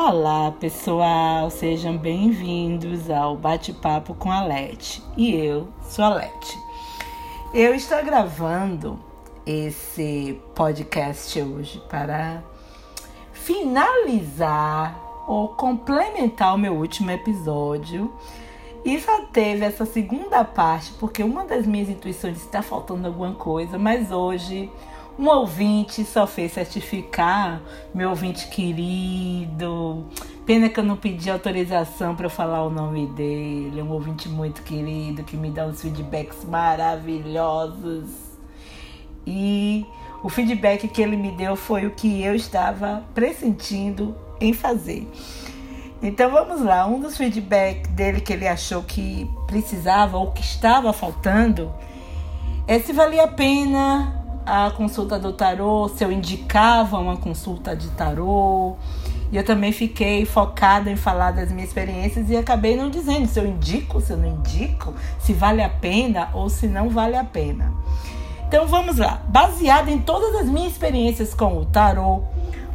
Olá, pessoal, sejam bem-vindos ao Bate-Papo com a Lete. E eu sou a Lete. Eu estou gravando esse podcast hoje para finalizar ou complementar o meu último episódio. E só teve essa segunda parte, porque uma das minhas intuições está faltando alguma coisa, mas hoje um ouvinte só fez certificar, meu ouvinte querido. Pena que eu não pedi autorização para falar o nome dele. Um ouvinte muito querido que me dá uns feedbacks maravilhosos. E o feedback que ele me deu foi o que eu estava pressentindo em fazer. Então vamos lá, um dos feedbacks dele que ele achou que precisava ou que estava faltando é se valia a pena a consulta do tarô, se eu indicava uma consulta de tarô. E eu também fiquei focada em falar das minhas experiências e acabei não dizendo se eu indico, se eu não indico, se vale a pena ou se não vale a pena. Então vamos lá. Baseado em todas as minhas experiências com o tarô,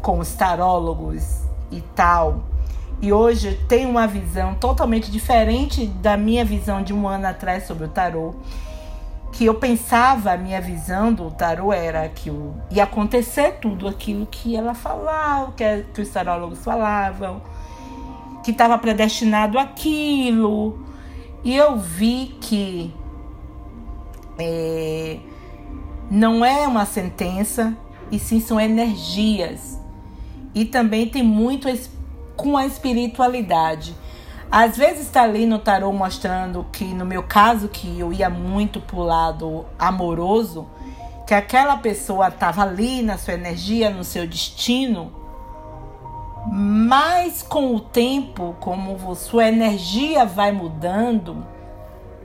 com os tarólogos e tal, e hoje tenho uma visão totalmente diferente da minha visão de um ano atrás sobre o tarô que eu pensava, a minha visão do tarô era que o, ia acontecer tudo aquilo que ela falava, que, que os tarólogos falavam, que estava predestinado aquilo. E eu vi que é, não é uma sentença, e sim são energias. E também tem muito com a espiritualidade. Às vezes está ali no tarô mostrando que, no meu caso, que eu ia muito pro lado amoroso, que aquela pessoa estava ali na sua energia, no seu destino, mas com o tempo, como sua energia vai mudando,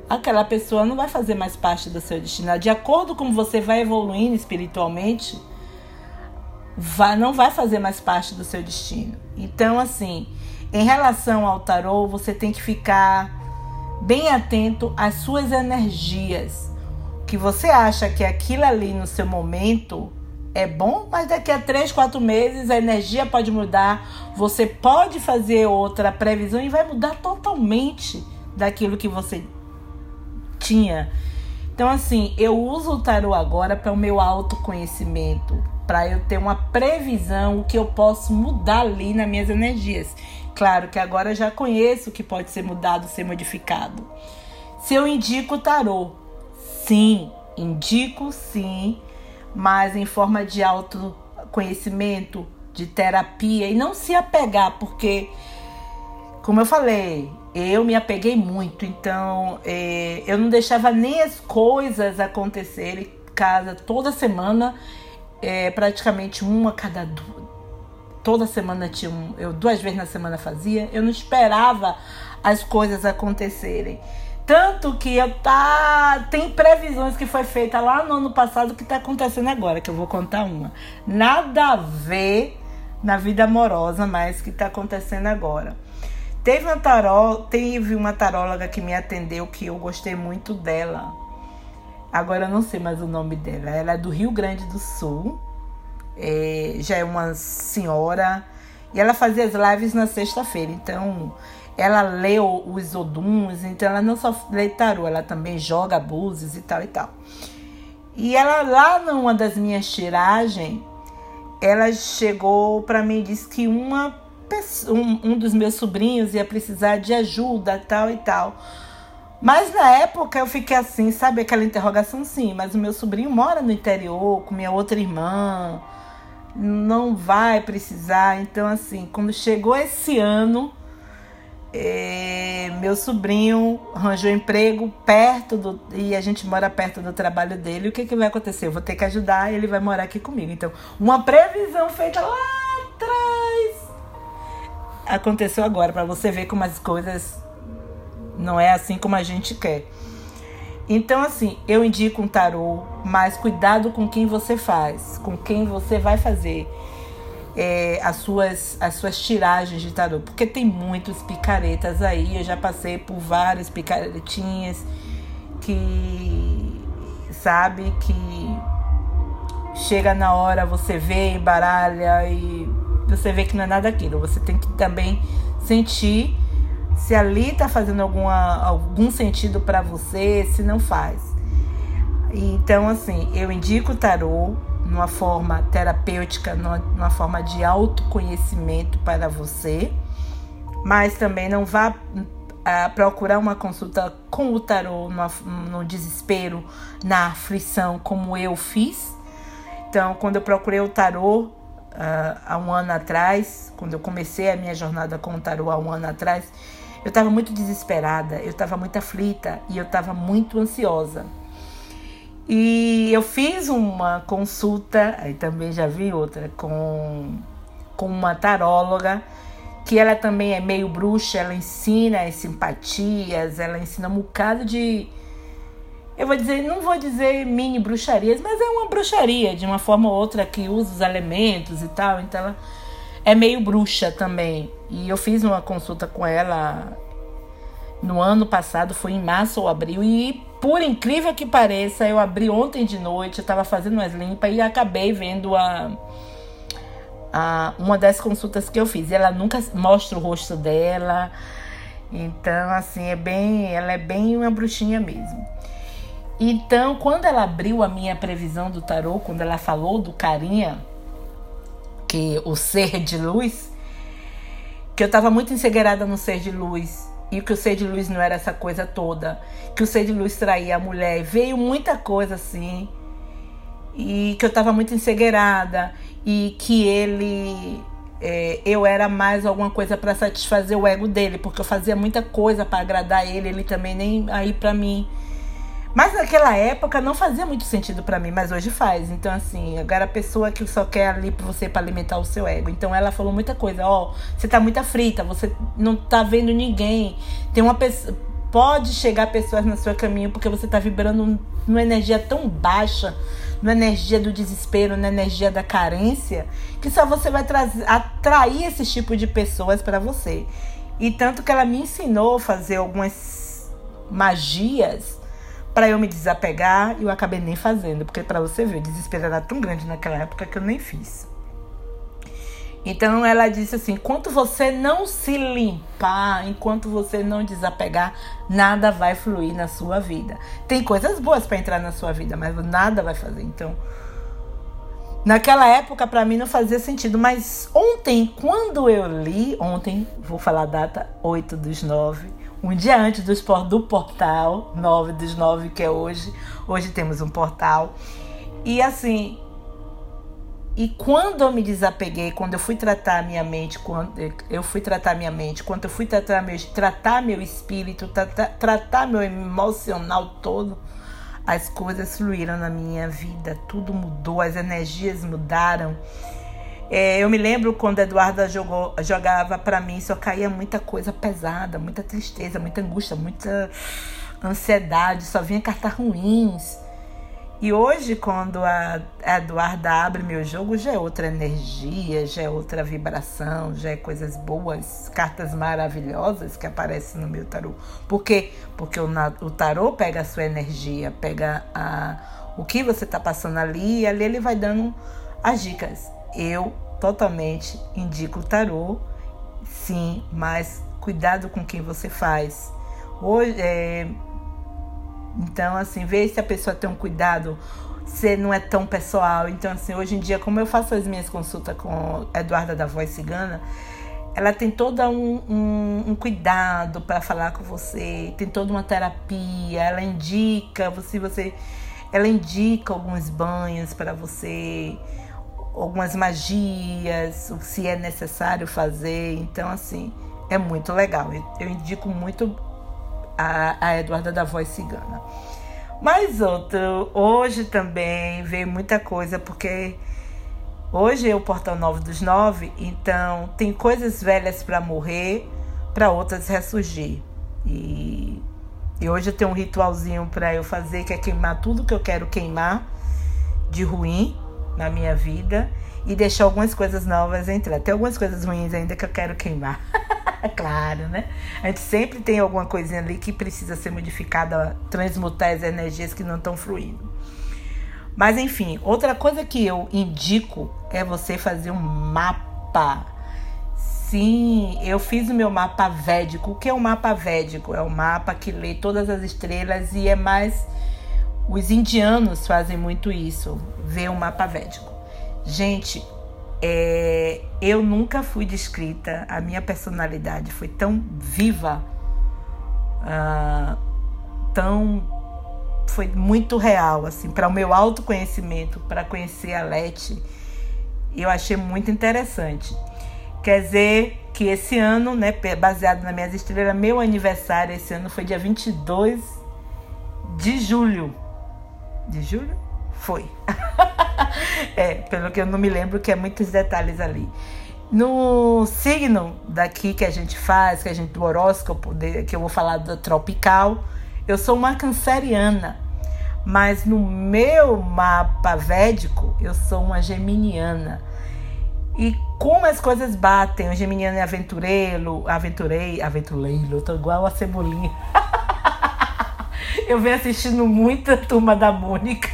aquela pessoa não vai fazer mais parte do seu destino. De acordo com você vai evoluindo espiritualmente, vai, não vai fazer mais parte do seu destino. Então, assim, em relação ao tarô, você tem que ficar bem atento às suas energias. Que você acha que aquilo ali no seu momento é bom, mas daqui a três, quatro meses a energia pode mudar. Você pode fazer outra previsão e vai mudar totalmente daquilo que você tinha. Então, assim, eu uso o tarô agora para o meu autoconhecimento, para eu ter uma previsão, o que eu posso mudar ali nas minhas energias. Claro que agora já conheço o que pode ser mudado, ser modificado. Se eu indico o tarô, sim, indico sim, mas em forma de autoconhecimento, de terapia e não se apegar, porque, como eu falei, eu me apeguei muito, então é, eu não deixava nem as coisas acontecerem. Casa toda semana, é, praticamente uma cada toda semana tinha um, eu duas vezes na semana fazia. Eu não esperava as coisas acontecerem. Tanto que eu tá tem previsões que foi feita lá no ano passado que está acontecendo agora, que eu vou contar uma. Nada a ver na vida amorosa, mas que está acontecendo agora. Teve uma teve uma taróloga que me atendeu que eu gostei muito dela. Agora eu não sei mais o nome dela. Ela é do Rio Grande do Sul é, já é uma senhora, e ela fazia as lives na sexta-feira. Então, ela leu os oduns, então ela não só lê tarô, ela também joga abusos e tal e tal. E ela lá numa das minhas tiragens, ela chegou para mim e disse que uma um, um dos meus sobrinhos ia precisar de ajuda, tal e tal. Mas na época eu fiquei assim, sabe aquela interrogação? Sim, mas o meu sobrinho mora no interior com minha outra irmã não vai precisar. Então, assim, quando chegou esse ano, é, meu sobrinho arranjou emprego perto do. E a gente mora perto do trabalho dele. O que, que vai acontecer? Eu vou ter que ajudar e ele vai morar aqui comigo. Então, uma previsão feita lá atrás aconteceu agora, para você ver como as coisas não é assim como a gente quer. Então, assim, eu indico um tarô, mas cuidado com quem você faz, com quem você vai fazer é, as, suas, as suas tiragens de tarô, porque tem muitos picaretas aí. Eu já passei por várias picaretinhas que, sabe, que chega na hora, você vê, embaralha e você vê que não é nada aquilo. Você tem que também sentir se ali está fazendo alguma, algum sentido para você, se não faz. Então, assim, eu indico o tarô numa forma terapêutica, numa, numa forma de autoconhecimento para você, mas também não vá a procurar uma consulta com o tarô no, no desespero, na aflição, como eu fiz. Então, quando eu procurei o tarô uh, há um ano atrás, quando eu comecei a minha jornada com o tarô há um ano atrás, eu estava muito desesperada, eu estava muito aflita e eu estava muito ansiosa. E eu fiz uma consulta, aí também já vi outra, com, com uma taróloga que ela também é meio bruxa, ela ensina as simpatias, ela ensina um bocado de. Eu vou dizer, não vou dizer mini bruxarias, mas é uma bruxaria, de uma forma ou outra, que usa os elementos e tal. Então ela é meio bruxa também. E eu fiz uma consulta com ela no ano passado, foi em março ou abril, e por incrível que pareça, eu abri ontem de noite, eu estava fazendo umas limpas e acabei vendo a a, uma das consultas que eu fiz. Ela nunca mostra o rosto dela. Então, assim, é bem. Ela é bem uma bruxinha mesmo. Então, quando ela abriu a minha previsão do tarô, quando ela falou do carinha, que o ser de luz, que eu estava muito ensegueirada no ser de luz. E que o ser de luz não era essa coisa toda. Que o ser de luz traía a mulher. Veio muita coisa assim. E que eu estava muito ensegueirada e que ele é, eu era mais alguma coisa para satisfazer o ego dele, porque eu fazia muita coisa para agradar ele, ele também nem aí para mim. Mas naquela época não fazia muito sentido para mim, mas hoje faz. Então assim, agora a pessoa que só quer ali para você para alimentar o seu ego. Então ela falou muita coisa, ó, oh, você tá muito frita, você não tá vendo ninguém. Tem uma pessoa pode chegar pessoas no seu caminho porque você tá vibrando numa energia tão baixa na energia do desespero, na energia da carência, que só você vai atrair esse tipo de pessoas para você. E tanto que ela me ensinou a fazer algumas magias para eu me desapegar e eu acabei nem fazendo, porque para você ver, o desespero era tão grande naquela época que eu nem fiz. Então ela disse assim: enquanto você não se limpar, enquanto você não desapegar, nada vai fluir na sua vida. Tem coisas boas para entrar na sua vida, mas nada vai fazer. Então, naquela época para mim não fazia sentido, mas ontem, quando eu li, ontem, vou falar a data 8 dos 9, um dia antes do, do portal 9 dos 9, que é hoje. Hoje temos um portal. E assim, e quando eu me desapeguei, quando eu fui tratar minha mente, quando eu fui tratar minha mente, quando eu fui tratar meu, tratar meu espírito, tratar, tratar meu emocional todo, as coisas fluíram na minha vida, tudo mudou, as energias mudaram. É, eu me lembro quando a Eduarda jogou, jogava para mim, só caía muita coisa pesada, muita tristeza, muita angústia, muita ansiedade, só vinha cartas ruins. E hoje, quando a Eduarda abre meu jogo, já é outra energia, já é outra vibração, já é coisas boas, cartas maravilhosas que aparecem no meu tarô. Por quê? Porque o, o tarô pega a sua energia, pega a, o que você está passando ali e ali ele vai dando as dicas. Eu totalmente indico o tarô, sim, mas cuidado com quem você faz. Hoje, é, então, assim, ver se a pessoa tem um cuidado, se não é tão pessoal. Então, assim, hoje em dia, como eu faço as minhas consultas com Eduarda da Voz Cigana, ela tem todo um, um, um cuidado para falar com você, tem toda uma terapia, ela indica, você, você, ela indica alguns banhos para você, algumas magias, se é necessário fazer. Então, assim, é muito legal. Eu, indico muito a, a Eduarda da Voz Cigana. Mas outro, hoje também veio muita coisa, porque hoje é o Portal 9 dos Nove, então tem coisas velhas para morrer, para outras ressurgir. E, e hoje eu tenho um ritualzinho para eu fazer, que é queimar tudo que eu quero queimar de ruim na minha vida e deixar algumas coisas novas entrar. Tem algumas coisas ruins ainda que eu quero queimar. claro, né? A gente sempre tem alguma coisinha ali que precisa ser modificada, transmutar as energias que não estão fluindo. Mas enfim, outra coisa que eu indico é você fazer um mapa! Sim, eu fiz o meu mapa védico. O que é o um mapa védico? É um mapa que lê todas as estrelas e é mais. Os indianos fazem muito isso, ver o mapa védico. Gente, é... eu nunca fui descrita, a minha personalidade foi tão viva, uh, tão. foi muito real, assim, para o meu autoconhecimento, para conhecer a Leti, eu achei muito interessante. Quer dizer que esse ano, né, baseado nas minhas estrelas, meu aniversário esse ano foi dia 22 de julho. De julho? Foi. é, pelo que eu não me lembro, que é muitos detalhes ali. No signo daqui que a gente faz, que a gente do horóscopo, que eu vou falar do tropical, eu sou uma canceriana. Mas no meu mapa védico, eu sou uma geminiana. E como as coisas batem, o geminiano é aventureiro, aventurei, aventureiro, tô igual a cebolinha. eu venho assistindo muita turma da Mônica.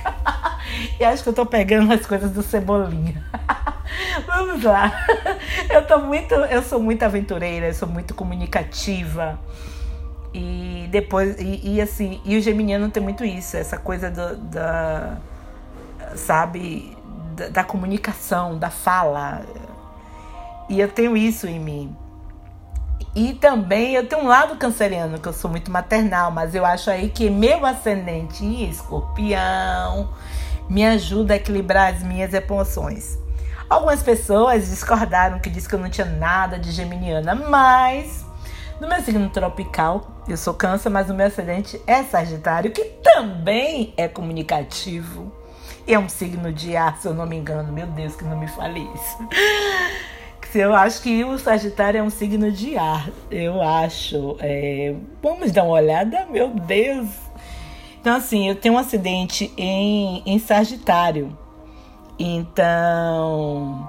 e acho que eu tô pegando as coisas do cebolinha. Vamos lá. Eu tô muito, eu sou muito aventureira, eu sou muito comunicativa. E depois, e, e assim, e o geminiano tem muito isso, essa coisa do, da, sabe, da, da comunicação, da fala. E eu tenho isso em mim. E também eu tenho um lado canceriano, que eu sou muito maternal, mas eu acho aí que meu ascendente em escorpião me ajuda a equilibrar as minhas emoções. Algumas pessoas discordaram que disse que eu não tinha nada de geminiana, mas no meu signo tropical, eu sou câncer, mas o meu ascendente é sagitário, que também é comunicativo é um signo de ar, se eu não me engano. Meu Deus, que não me fale isso. Eu acho que o Sagitário é um signo de ar. Eu acho. É... Vamos dar uma olhada? Meu Deus! Então, assim, eu tenho um acidente em, em Sagitário. Então.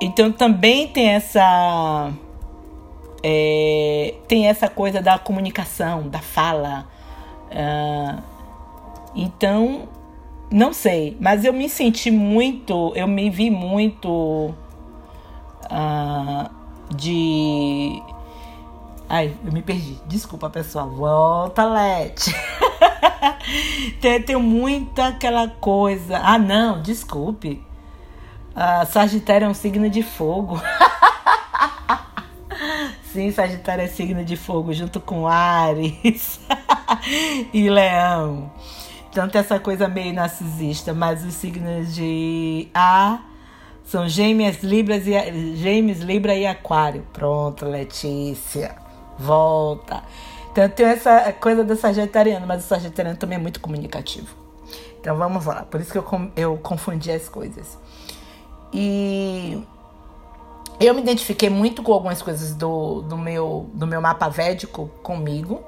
Então também tem essa. É, tem essa coisa da comunicação, da fala. Uh, então, não sei, mas eu me senti muito, eu me vi muito uh, de. Ai, eu me perdi. Desculpa, pessoal. Volta, Lete. tem, tem muita aquela coisa. Ah, não, desculpe. Uh, Sagitário é um signo de fogo. Sim, Sagitário é signo de fogo, junto com Ares e Leão. Tanto essa coisa meio narcisista, mas os signos de A são Gêmeas, Libras e Gêmeos, Libra e Aquário. Pronto, Letícia. Volta. Então tem essa coisa do sagitariano, mas o sagitariano também é muito comunicativo. Então vamos lá. Por isso que eu, eu confundi as coisas. E eu me identifiquei muito com algumas coisas do, do, meu, do meu mapa védico comigo.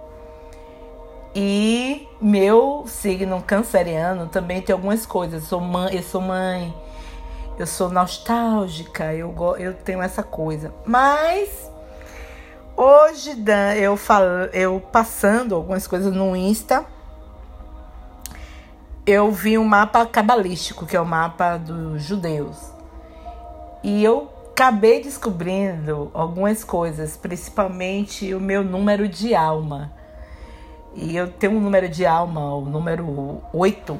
E meu signo canceriano também tem algumas coisas. Eu sou mãe, eu sou mãe, eu sou nostálgica, eu, eu tenho essa coisa. Mas hoje eu falo, eu passando algumas coisas no Insta, eu vi um mapa cabalístico, que é o mapa dos judeus. E eu acabei descobrindo algumas coisas, principalmente o meu número de alma. E eu tenho um número de alma, o número 8.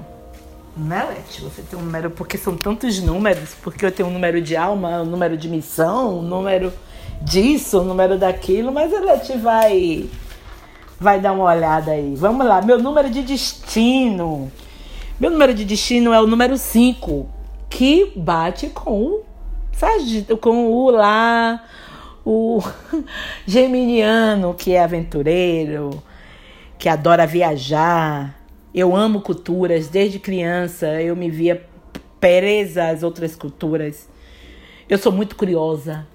Né, Leti? Você tem um número, porque são tantos números, porque eu tenho um número de alma, um número de missão, um número disso, um número daquilo, mas a Leti vai, vai dar uma olhada aí. Vamos lá, meu número de destino. Meu número de destino é o número 5, que bate com o, com o lá, o geminiano, que é aventureiro que adora viajar. Eu amo culturas. Desde criança eu me via presa às outras culturas. Eu sou muito curiosa.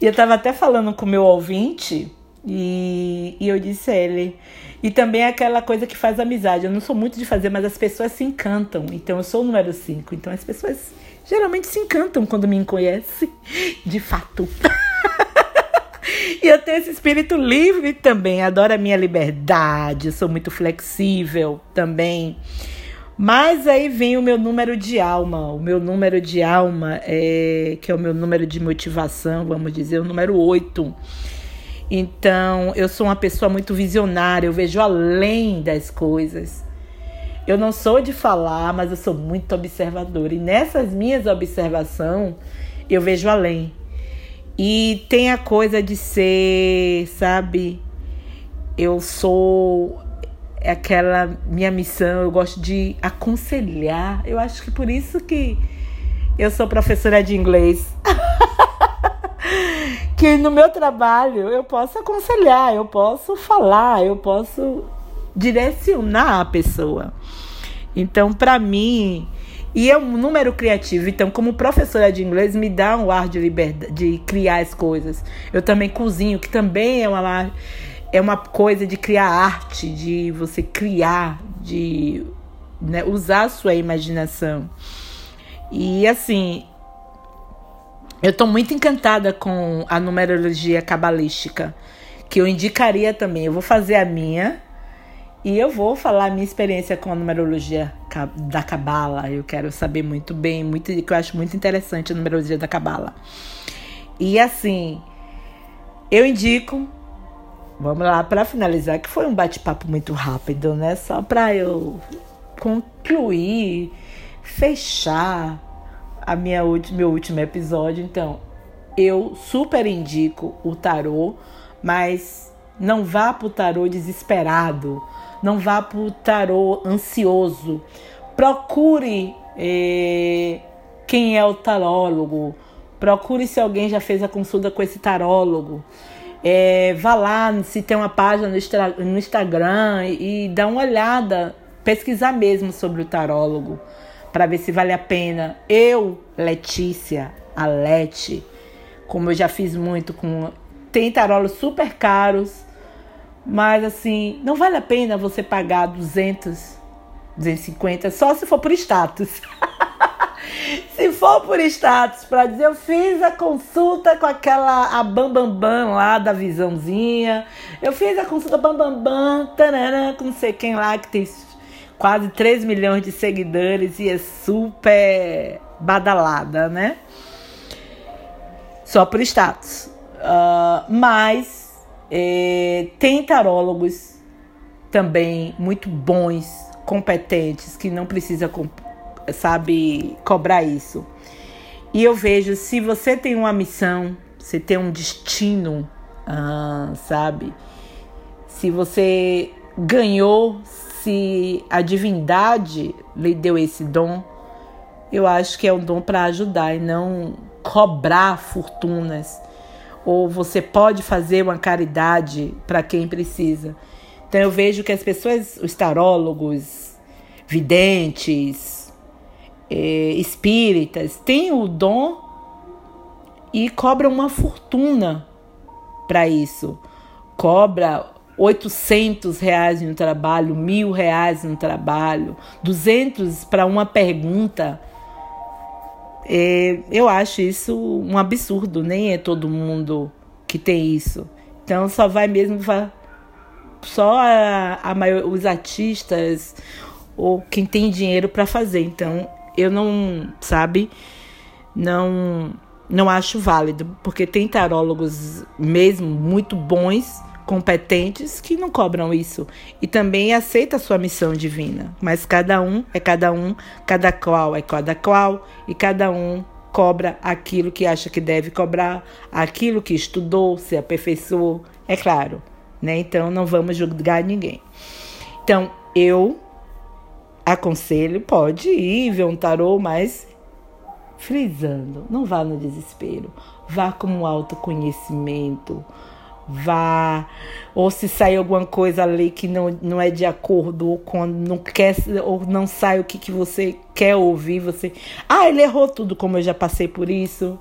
E eu estava até falando com o meu ouvinte e, e eu disse a ele. E também é aquela coisa que faz amizade. Eu não sou muito de fazer, mas as pessoas se encantam. Então eu sou o número 5. Então as pessoas geralmente se encantam quando me conhecem. De fato. E eu tenho esse espírito livre também, adoro a minha liberdade, sou muito flexível também. Mas aí vem o meu número de alma. O meu número de alma, é, que é o meu número de motivação, vamos dizer, o número 8. Então, eu sou uma pessoa muito visionária, eu vejo além das coisas. Eu não sou de falar, mas eu sou muito observadora. E nessas minhas observações, eu vejo além. E tem a coisa de ser, sabe? Eu sou aquela minha missão, eu gosto de aconselhar. Eu acho que por isso que eu sou professora de inglês. que no meu trabalho eu posso aconselhar, eu posso falar, eu posso direcionar a pessoa. Então, para mim, e é um número criativo. Então, como professora de inglês, me dá um ar de liberdade, de criar as coisas. Eu também cozinho, que também é uma, é uma coisa de criar arte, de você criar, de né, usar a sua imaginação. E assim, eu estou muito encantada com a numerologia cabalística, que eu indicaria também. Eu vou fazer a minha e eu vou falar minha experiência com a numerologia da Cabala. Eu quero saber muito bem, muito que eu acho muito interessante a numerologia da Cabala. E assim, eu indico Vamos lá para finalizar, que foi um bate-papo muito rápido, né? Só para eu concluir, fechar a minha meu último episódio. Então, eu super indico o tarô, mas não vá pro tarô desesperado não vá para o tarô ansioso. Procure eh, quem é o tarólogo. Procure se alguém já fez a consulta com esse tarólogo. É, vá lá se tem uma página no, no Instagram e, e dá uma olhada, pesquisar mesmo sobre o tarólogo, para ver se vale a pena. Eu, Letícia, a Lete, como eu já fiz muito com. Tem tarólogos super caros mas assim, não vale a pena você pagar 200, 250 só se for por status. se for por status, para dizer eu fiz a consulta com aquela a Bambambam Bam, Bam lá da visãozinha, eu fiz a consulta Bambambam, Bam, Bam, com não sei quem lá que tem quase 3 milhões de seguidores e é super badalada, né? Só por status. Uh, mas é, tem tarólogos também muito bons, competentes, que não precisa, sabe, cobrar isso. E eu vejo, se você tem uma missão, você tem um destino, ah, sabe? Se você ganhou, se a divindade lhe deu esse dom, eu acho que é um dom para ajudar e não cobrar fortunas ou você pode fazer uma caridade para quem precisa. Então eu vejo que as pessoas, os tarólogos, videntes, eh, espíritas, têm o dom e cobram uma fortuna para isso. Cobra 800 reais no trabalho, mil reais no trabalho, 200 para uma pergunta é, eu acho isso um absurdo, nem é todo mundo que tem isso. Então só vai mesmo só a, a maior, os artistas ou quem tem dinheiro para fazer. Então eu não, sabe, não não acho válido, porque tem tarólogos mesmo muito bons competentes que não cobram isso e também aceita a sua missão divina. Mas cada um é cada um, cada qual é cada qual e cada um cobra aquilo que acha que deve cobrar, aquilo que estudou, se aperfeiçoou, é claro, né? Então não vamos julgar ninguém. Então eu aconselho, pode ir ver um tarô, mas frisando, não vá no desespero, vá com um autoconhecimento, vá, ou se sai alguma coisa ali que não, não é de acordo, ou quando não quer, ou não sai o que, que você quer ouvir, você. Ah, ele errou tudo, como eu já passei por isso.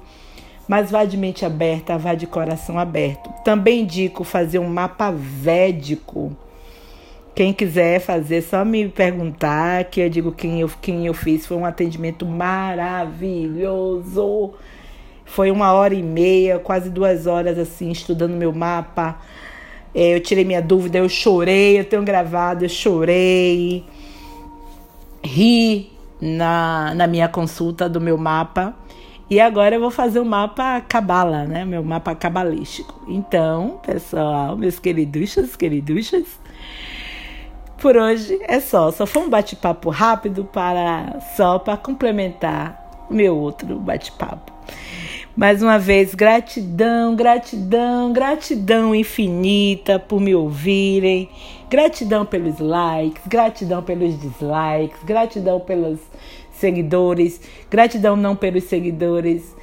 Mas vá de mente aberta, vá de coração aberto. Também indico fazer um mapa védico. Quem quiser fazer, só me perguntar, que eu digo quem eu, quem eu fiz. Foi um atendimento maravilhoso. Foi uma hora e meia, quase duas horas, assim, estudando meu mapa. É, eu tirei minha dúvida, eu chorei, eu tenho gravado, eu chorei. ri na, na minha consulta do meu mapa. E agora eu vou fazer o um mapa cabala, né? Meu mapa cabalístico. Então, pessoal, meus queriduchas, queriduchas, por hoje é só. Só foi um bate-papo rápido para só para complementar meu outro bate-papo. Mais uma vez, gratidão, gratidão, gratidão infinita por me ouvirem. Gratidão pelos likes, gratidão pelos dislikes, gratidão pelos seguidores, gratidão não pelos seguidores.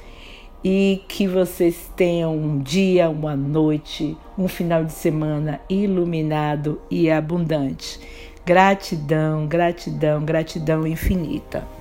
E que vocês tenham um dia, uma noite, um final de semana iluminado e abundante. Gratidão, gratidão, gratidão infinita.